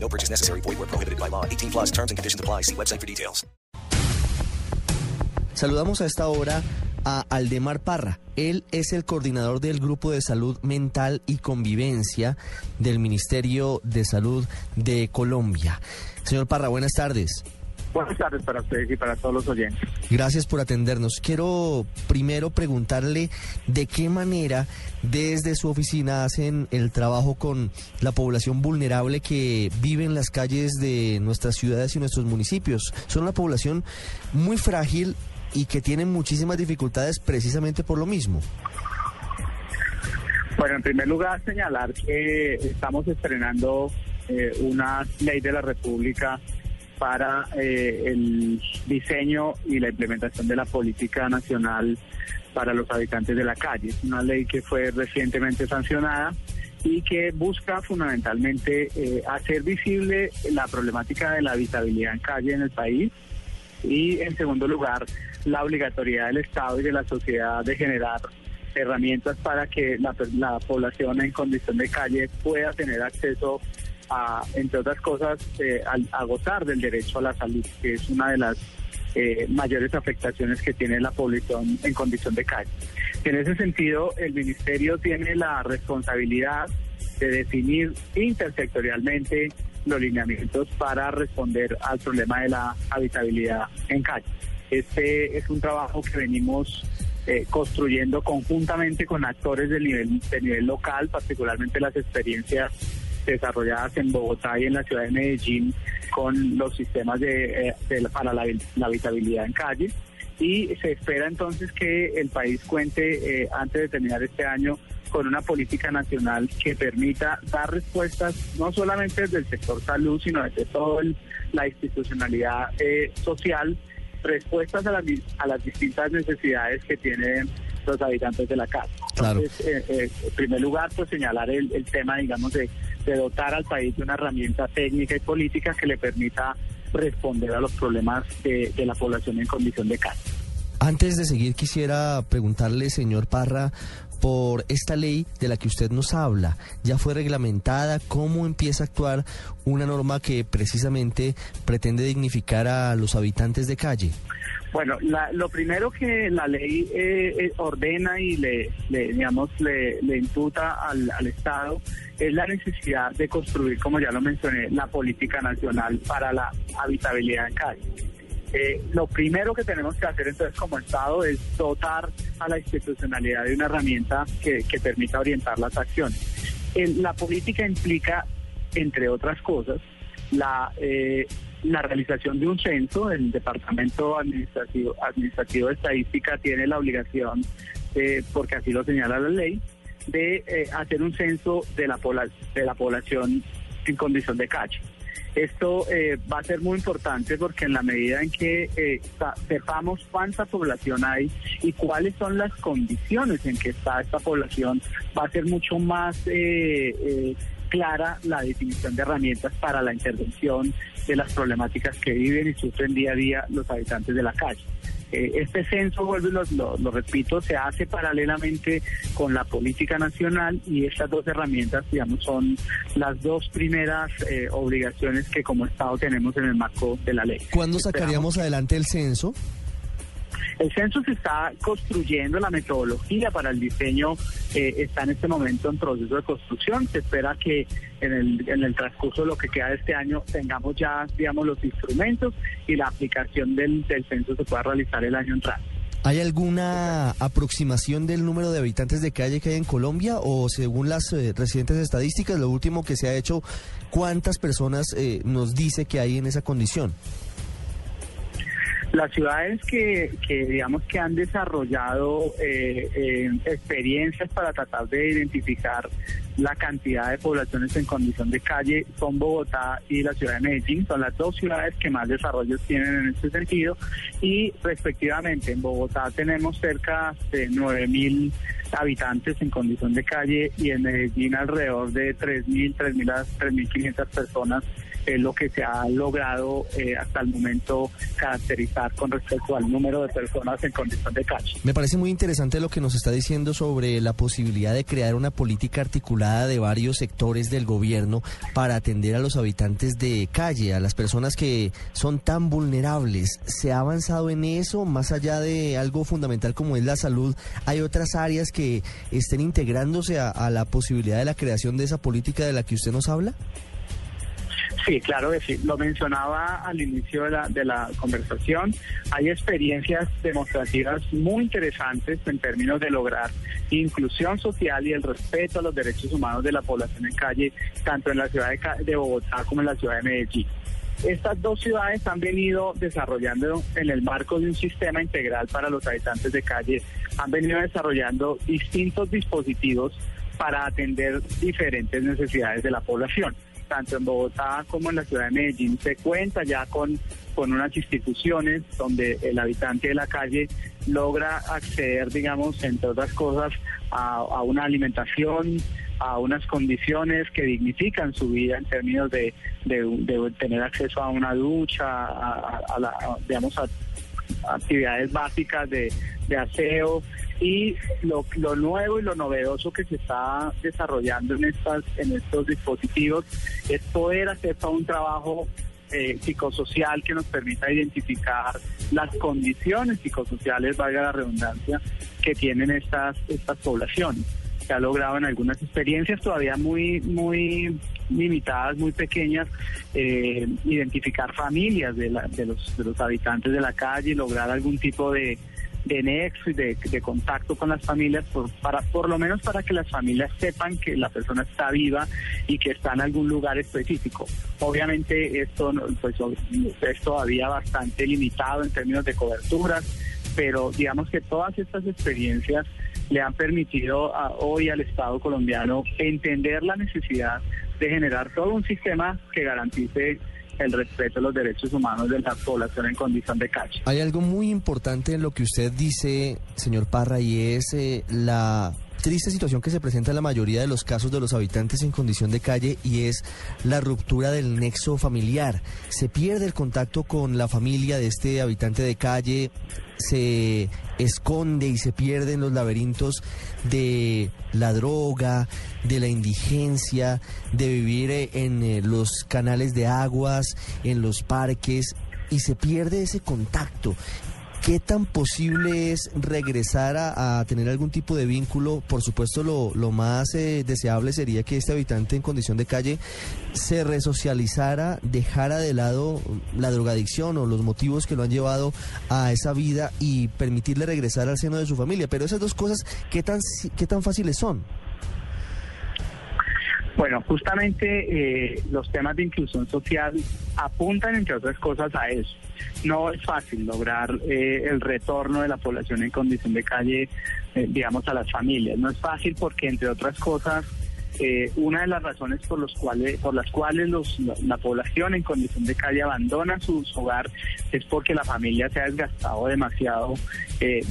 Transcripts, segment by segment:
No purchase necessary. Void where prohibited by law. 18 plus terms and conditions apply. See website for details. Saludamos a esta hora a Aldemar Parra. Él es el coordinador del Grupo de Salud Mental y Convivencia del Ministerio de Salud de Colombia. Señor Parra, buenas tardes. Buenas tardes para ustedes y para todos los oyentes. Gracias por atendernos. Quiero primero preguntarle de qué manera desde su oficina hacen el trabajo con la población vulnerable que vive en las calles de nuestras ciudades y nuestros municipios. Son una población muy frágil y que tiene muchísimas dificultades precisamente por lo mismo. Bueno, en primer lugar, señalar que estamos estrenando eh, una ley de la República para eh, el diseño y la implementación de la política nacional para los habitantes de la calle. Es una ley que fue recientemente sancionada y que busca fundamentalmente eh, hacer visible la problemática de la habitabilidad en calle en el país y, en segundo lugar, la obligatoriedad del Estado y de la sociedad de generar herramientas para que la, la población en condición de calle pueda tener acceso a, entre otras cosas, eh, gozar del derecho a la salud, que es una de las eh, mayores afectaciones que tiene la población en condición de calle. En ese sentido, el Ministerio tiene la responsabilidad de definir intersectorialmente los lineamientos para responder al problema de la habitabilidad en calle. Este es un trabajo que venimos eh, construyendo conjuntamente con actores del nivel, de nivel local, particularmente las experiencias desarrolladas en Bogotá y en la ciudad de Medellín con los sistemas de, eh, para la, la, habitabilidad en calle. Y se espera entonces que el país cuente, eh, antes de terminar este año, con una política nacional que permita dar respuestas no solamente desde el sector salud, sino desde toda la institucionalidad eh, social, respuestas a las, a las distintas necesidades que tienen los habitantes de la casa. Entonces, eh, eh, en primer lugar, pues señalar el, el tema, digamos, de, de, dotar al país de una herramienta técnica y política que le permita responder a los problemas de, de la población en condición de casa. Antes de seguir, quisiera preguntarle, señor Parra, por esta ley de la que usted nos habla. ¿Ya fue reglamentada? ¿Cómo empieza a actuar una norma que precisamente pretende dignificar a los habitantes de calle? Bueno, la, lo primero que la ley eh, ordena y le, digamos, le, le imputa al, al, Estado es la necesidad de construir, como ya lo mencioné, la política nacional para la habitabilidad en calle. Eh, lo primero que tenemos que hacer entonces como Estado es dotar a la institucionalidad de una herramienta que, que permita orientar las acciones. En, la política implica, entre otras cosas, la, eh, la realización de un censo. El Departamento Administrativo, Administrativo de Estadística tiene la obligación, eh, porque así lo señala la ley, de eh, hacer un censo de la, de la población en condición de calle. Esto eh, va a ser muy importante porque en la medida en que eh, sepamos cuánta población hay y cuáles son las condiciones en que está esta población, va a ser mucho más eh, clara la definición de herramientas para la intervención de las problemáticas que viven y sufren día a día los habitantes de la calle. Este censo, vuelvo y lo, lo, lo, repito, se hace paralelamente con la política nacional y estas dos herramientas, digamos, son las dos primeras eh, obligaciones que como Estado tenemos en el marco de la ley. ¿Cuándo sacaríamos Esperamos... adelante el censo? El censo se está construyendo, la metodología para el diseño eh, está en este momento en proceso de construcción. Se espera que en el, en el transcurso de lo que queda de este año tengamos ya, digamos, los instrumentos y la aplicación del, del censo se pueda realizar el año entrante. ¿Hay alguna aproximación del número de habitantes de calle que hay en Colombia o según las eh, recientes estadísticas, lo último que se ha hecho, cuántas personas eh, nos dice que hay en esa condición? Las ciudades que, que, digamos que han desarrollado eh, eh, experiencias para tratar de identificar la cantidad de poblaciones en condición de calle son Bogotá y la ciudad de Medellín. Son las dos ciudades que más desarrollos tienen en este sentido. Y respectivamente, en Bogotá tenemos cerca de 9.000 habitantes en condición de calle y en Medellín alrededor de 3.000, 3.000 3.500 personas es lo que se ha logrado eh, hasta el momento caracterizar con respecto al número de personas en condición de calle. Me parece muy interesante lo que nos está diciendo sobre la posibilidad de crear una política articulada de varios sectores del gobierno para atender a los habitantes de calle, a las personas que son tan vulnerables. ¿Se ha avanzado en eso más allá de algo fundamental como es la salud? ¿Hay otras áreas que estén integrándose a, a la posibilidad de la creación de esa política de la que usted nos habla? Sí, claro que sí. Lo mencionaba al inicio de la, de la conversación. Hay experiencias demostrativas muy interesantes en términos de lograr inclusión social y el respeto a los derechos humanos de la población en calle, tanto en la ciudad de, de Bogotá como en la ciudad de Medellín. Estas dos ciudades han venido desarrollando en el marco de un sistema integral para los habitantes de calle, han venido desarrollando distintos dispositivos para atender diferentes necesidades de la población tanto en Bogotá como en la ciudad de Medellín, se cuenta ya con, con unas instituciones donde el habitante de la calle logra acceder, digamos, entre otras cosas, a, una alimentación, a unas condiciones que dignifican su vida en términos de, de, tener acceso a una ducha, a, digamos, a actividades básicas de, de aseo y lo, lo, nuevo y lo novedoso que se está desarrollando en estas en estos dispositivos es poder hacer todo un trabajo eh, psicosocial que nos permita identificar las condiciones psicosociales, valga la redundancia, que tienen estas estas poblaciones. Se ha logrado en algunas experiencias todavía muy muy limitadas, muy pequeñas, eh, identificar familias de, de, los, de los habitantes de la calle, lograr algún tipo de de nexo y de, contacto con las familias, por, para, por lo menos para que las familias sepan que la persona está viva y que está en algún lugar específico. Obviamente esto pues, es todavía bastante limitado en términos de coberturas, pero digamos que todas estas experiencias le han permitido hoy al Estado colombiano entender la necesidad de generar todo un sistema que garantice el respeto a los derechos humanos de la población en condición de calle. Hay algo muy importante en lo que usted dice, señor Parra, y es eh, la triste situación que se presenta en la mayoría de los casos de los habitantes en condición de calle y es la ruptura del nexo familiar. Se pierde el contacto con la familia de este habitante de calle, se esconde y se pierde en los laberintos de la droga, de la indigencia, de vivir eh, en eh, los canales de aguas, en los parques, y se pierde ese contacto. ¿Qué tan posible es regresar a, tener algún tipo de vínculo? Por supuesto, lo, lo más eh, deseable sería que este habitante en condición de calle se resocializara, dejara de lado la drogadicción o los motivos que lo han llevado a esa vida y permitirle regresar al seno de su familia. Pero esas dos cosas, ¿qué tan, qué tan fáciles son? Bueno, justamente eh, los temas de inclusión social apuntan, entre otras cosas, a eso. No es fácil lograr eh, el retorno de la población en condición de calle, eh, digamos, a las familias. No es fácil porque, entre otras cosas, una de las razones por, los cuales, por las cuales los, la, población en condición de calle abandona su, hogar es porque la familia se ha desgastado demasiado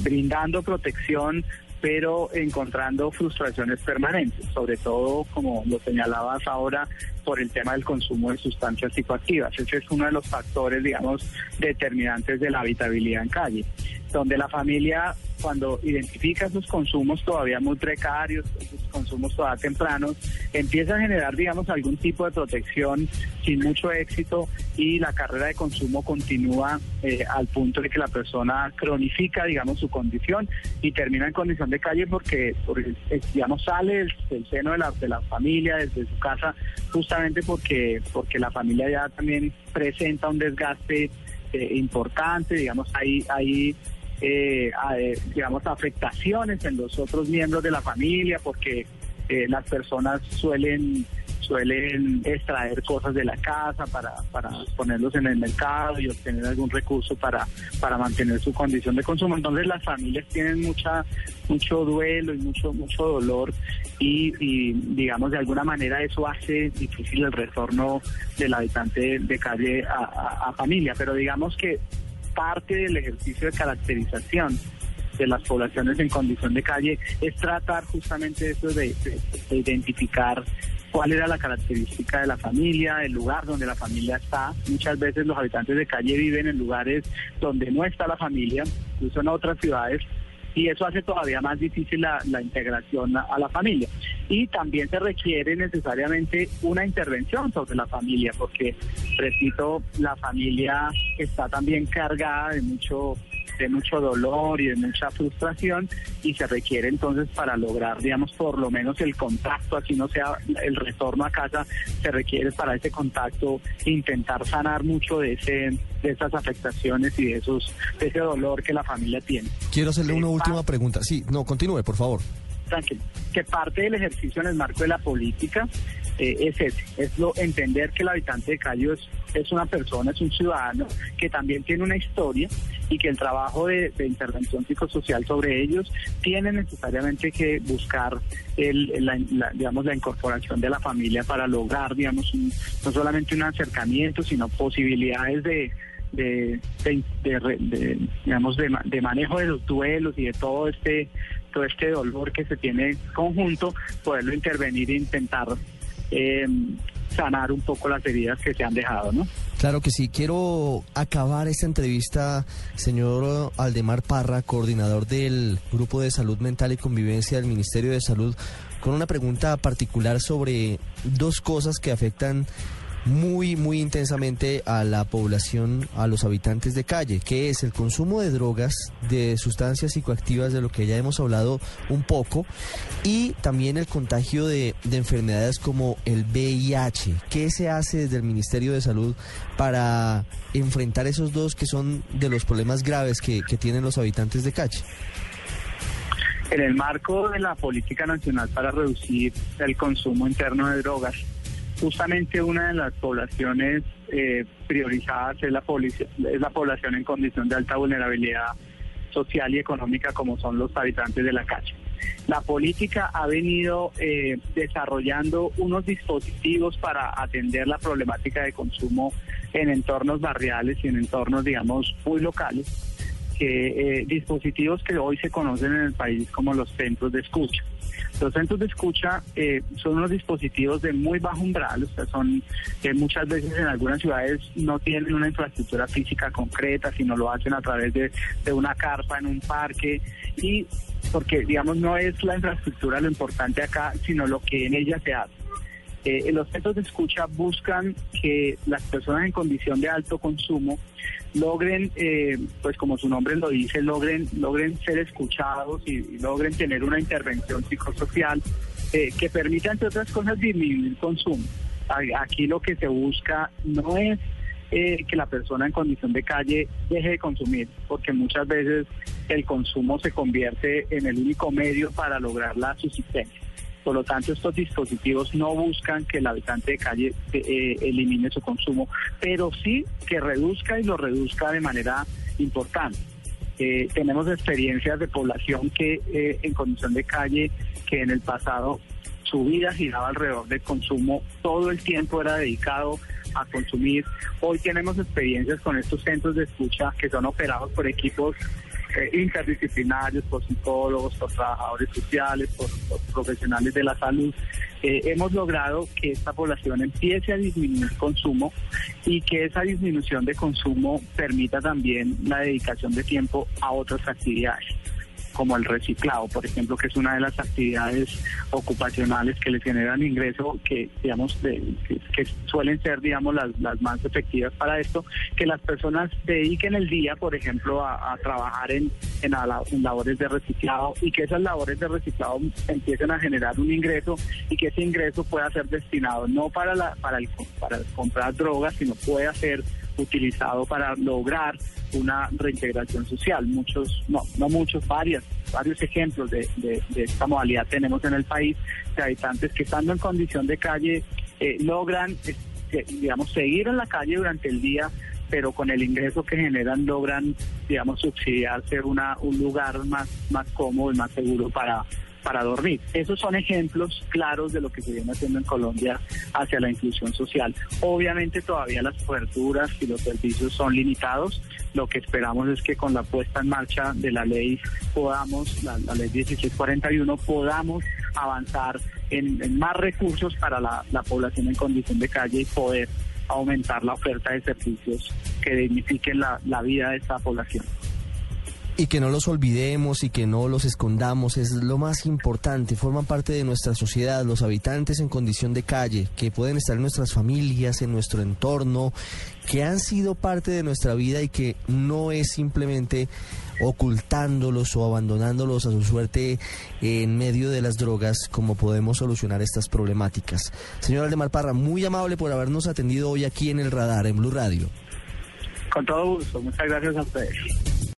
brindando protección pero encontrando frustraciones permanentes, sobre todo, como lo señalabas ahora, por el tema del consumo de sustancias psicoactivas. Ese es uno de los factores, digamos, determinantes de la habitabilidad en calle, donde la familia, cuando identifica sus consumos todavía muy precarios, sus consumos todavía tempranos, empieza a generar, digamos, algún tipo de protección sin mucho éxito y la carrera de consumo continúa eh, al punto de que la persona cronifica, digamos, su condición y termina en condición de calle porque, digamos, sale del, seno de la, de la familia, desde su casa, justamente porque, porque la familia ya también presenta un desgaste eh, importante, digamos, hay, hay eh, digamos, afectaciones en los otros miembros de la familia, porque eh, las personas suelen suelen extraer cosas de la casa para, para ponerlos en el mercado y obtener algún recurso para, para mantener su condición de consumo. Entonces las familias tienen mucha mucho duelo y mucho mucho dolor y, digamos de alguna manera eso hace difícil el retorno del habitante de calle a familia. Pero digamos que parte del ejercicio de caracterización de las poblaciones en condición de calle es tratar justamente eso de, de- de identificar cuál era la característica de la familia, el lugar donde la familia está. Muchas veces los habitantes de calle viven en lugares donde no está la familia, incluso en otras ciudades, y eso hace todavía más difícil la, la integración a, a la familia. Y también se requiere necesariamente una intervención sobre la familia, porque, repito, la familia está también cargada de mucho de mucho dolor y de mucha frustración y se requiere entonces para lograr, digamos, por lo menos el contacto, así no sea el retorno a casa, se requiere para ese contacto intentar sanar mucho de ese de esas afectaciones y de esos de ese dolor que la familia tiene. Quiero hacerle una Eh, última pregunta. Sí, no, continúe, por favor. tranquilo, que parte del ejercicio en el marco de la política eh, es ese, es lo, entender que el habitante de Cayo es, es una persona, es un ciudadano que también tiene una historia y que el trabajo de, intervención psicosocial sobre ellos tiene necesariamente que buscar el, la, digamos, la incorporación de la familia para lograr, digamos, un- no solamente un acercamiento, sino posibilidades de de, digamos de manejo de los duelos y de todo este todo este dolor que se tiene conjunto poderlo intervenir e intentar eh, sanar un poco las heridas que se han dejado no Claro que sí. Quiero acabar esta entrevista, señor Aldemar Parra, coordinador del Grupo de Salud Mental y Convivencia del Ministerio de Salud, con una pregunta particular sobre dos cosas que afectan muy, muy intensamente a la población, a los habitantes de calle, que es el consumo de drogas, de sustancias psicoactivas, de lo que ya hemos hablado un poco, y también el contagio de, de enfermedades como el VIH. ¿Qué se hace desde el Ministerio de Salud para enfrentar esos dos que son de los problemas graves que, que tienen los habitantes de calle? en el marco de la política nacional para reducir el consumo interno de drogas justamente una de las poblaciones eh, priorizadas es la, es la población en condición de alta vulnerabilidad social y económica como son los habitantes de la calle. La política ha venido eh, desarrollando unos dispositivos para atender la problemática de consumo en entornos barriales y en entornos, digamos, muy locales, que, eh, dispositivos que hoy se conocen en el país como los centros de escucha. Los centros de escucha eh, son unos dispositivos de muy bajo umbral, o sea, son que muchas veces en algunas ciudades no tienen una infraestructura física concreta, sino lo hacen a través de, de una carpa en un parque y porque digamos no es la infraestructura lo importante acá, sino lo que en ella se hace. Eh, los centros de escucha buscan que las personas en condición de alto consumo logren, eh, pues como su nombre lo dice, logren, logren ser escuchados y, logren tener una intervención psicosocial eh, que permita, entre otras cosas, disminuir el consumo. Aquí lo que se busca no es eh, que la persona en condición de calle deje de consumir, porque muchas veces el consumo se convierte en el único medio para lograr la subsistencia. Por lo tanto, estos dispositivos no buscan que el habitante de calle eh, elimine su consumo, pero sí que reduzca y lo reduzca de manera importante. Eh, tenemos experiencias de población que eh, en condición de calle, que en el pasado su vida giraba alrededor del consumo, todo el tiempo era dedicado a consumir. Hoy tenemos experiencias con estos centros de escucha que son operados por equipos eh, interdisciplinarios, por psicólogos, por trabajadores sociales, por, profesionales de la salud. Eh, hemos logrado que esta población empiece a disminuir consumo y que esa disminución de consumo permita también la dedicación de tiempo a otras actividades como el reciclado, por ejemplo, que es una de las actividades ocupacionales que les generan ingreso, que digamos de- que, suelen ser, digamos, las, las más efectivas para esto, que las personas dediquen el día, por ejemplo, a, a trabajar en, en, la- en labores de reciclado y que esas labores de reciclado empiecen a generar un ingreso y que ese ingreso pueda ser destinado no para la, para el, para comprar drogas, sino pueda ser utilizado para lograr una reintegración social. Muchos, no, no muchos, varias, varios ejemplos de, de- de esta modalidad tenemos en el país de habitantes que estando en condición de calle eh, logran, eh, digamos, seguir en la calle durante el día, pero con el ingreso que generan logran, digamos, subsidiarse una, un lugar más, más cómodo y más seguro para, para dormir. Esos son ejemplos claros de lo que se viene haciendo en Colombia hacia la inclusión social. Obviamente todavía las coberturas y los servicios son limitados. Lo que esperamos es que con la puesta en marcha de la ley podamos, la, ley 1641, podamos avanzar en, más recursos para la, la población en condición de calle y poder aumentar la oferta de servicios que dignifiquen la, la vida de esta población. Y que no los olvidemos y que no los escondamos es lo más importante. Forman parte de nuestra sociedad, los habitantes en condición de calle, que pueden estar en nuestras familias, en nuestro entorno, que han sido parte de nuestra vida y que no es simplemente ocultándolos o abandonándolos a su suerte en medio de las drogas como podemos solucionar estas problemáticas. Señor Aldemar Parra, muy amable por habernos atendido hoy aquí en el radar, en Blue Radio. Con todo gusto, muchas gracias a ustedes.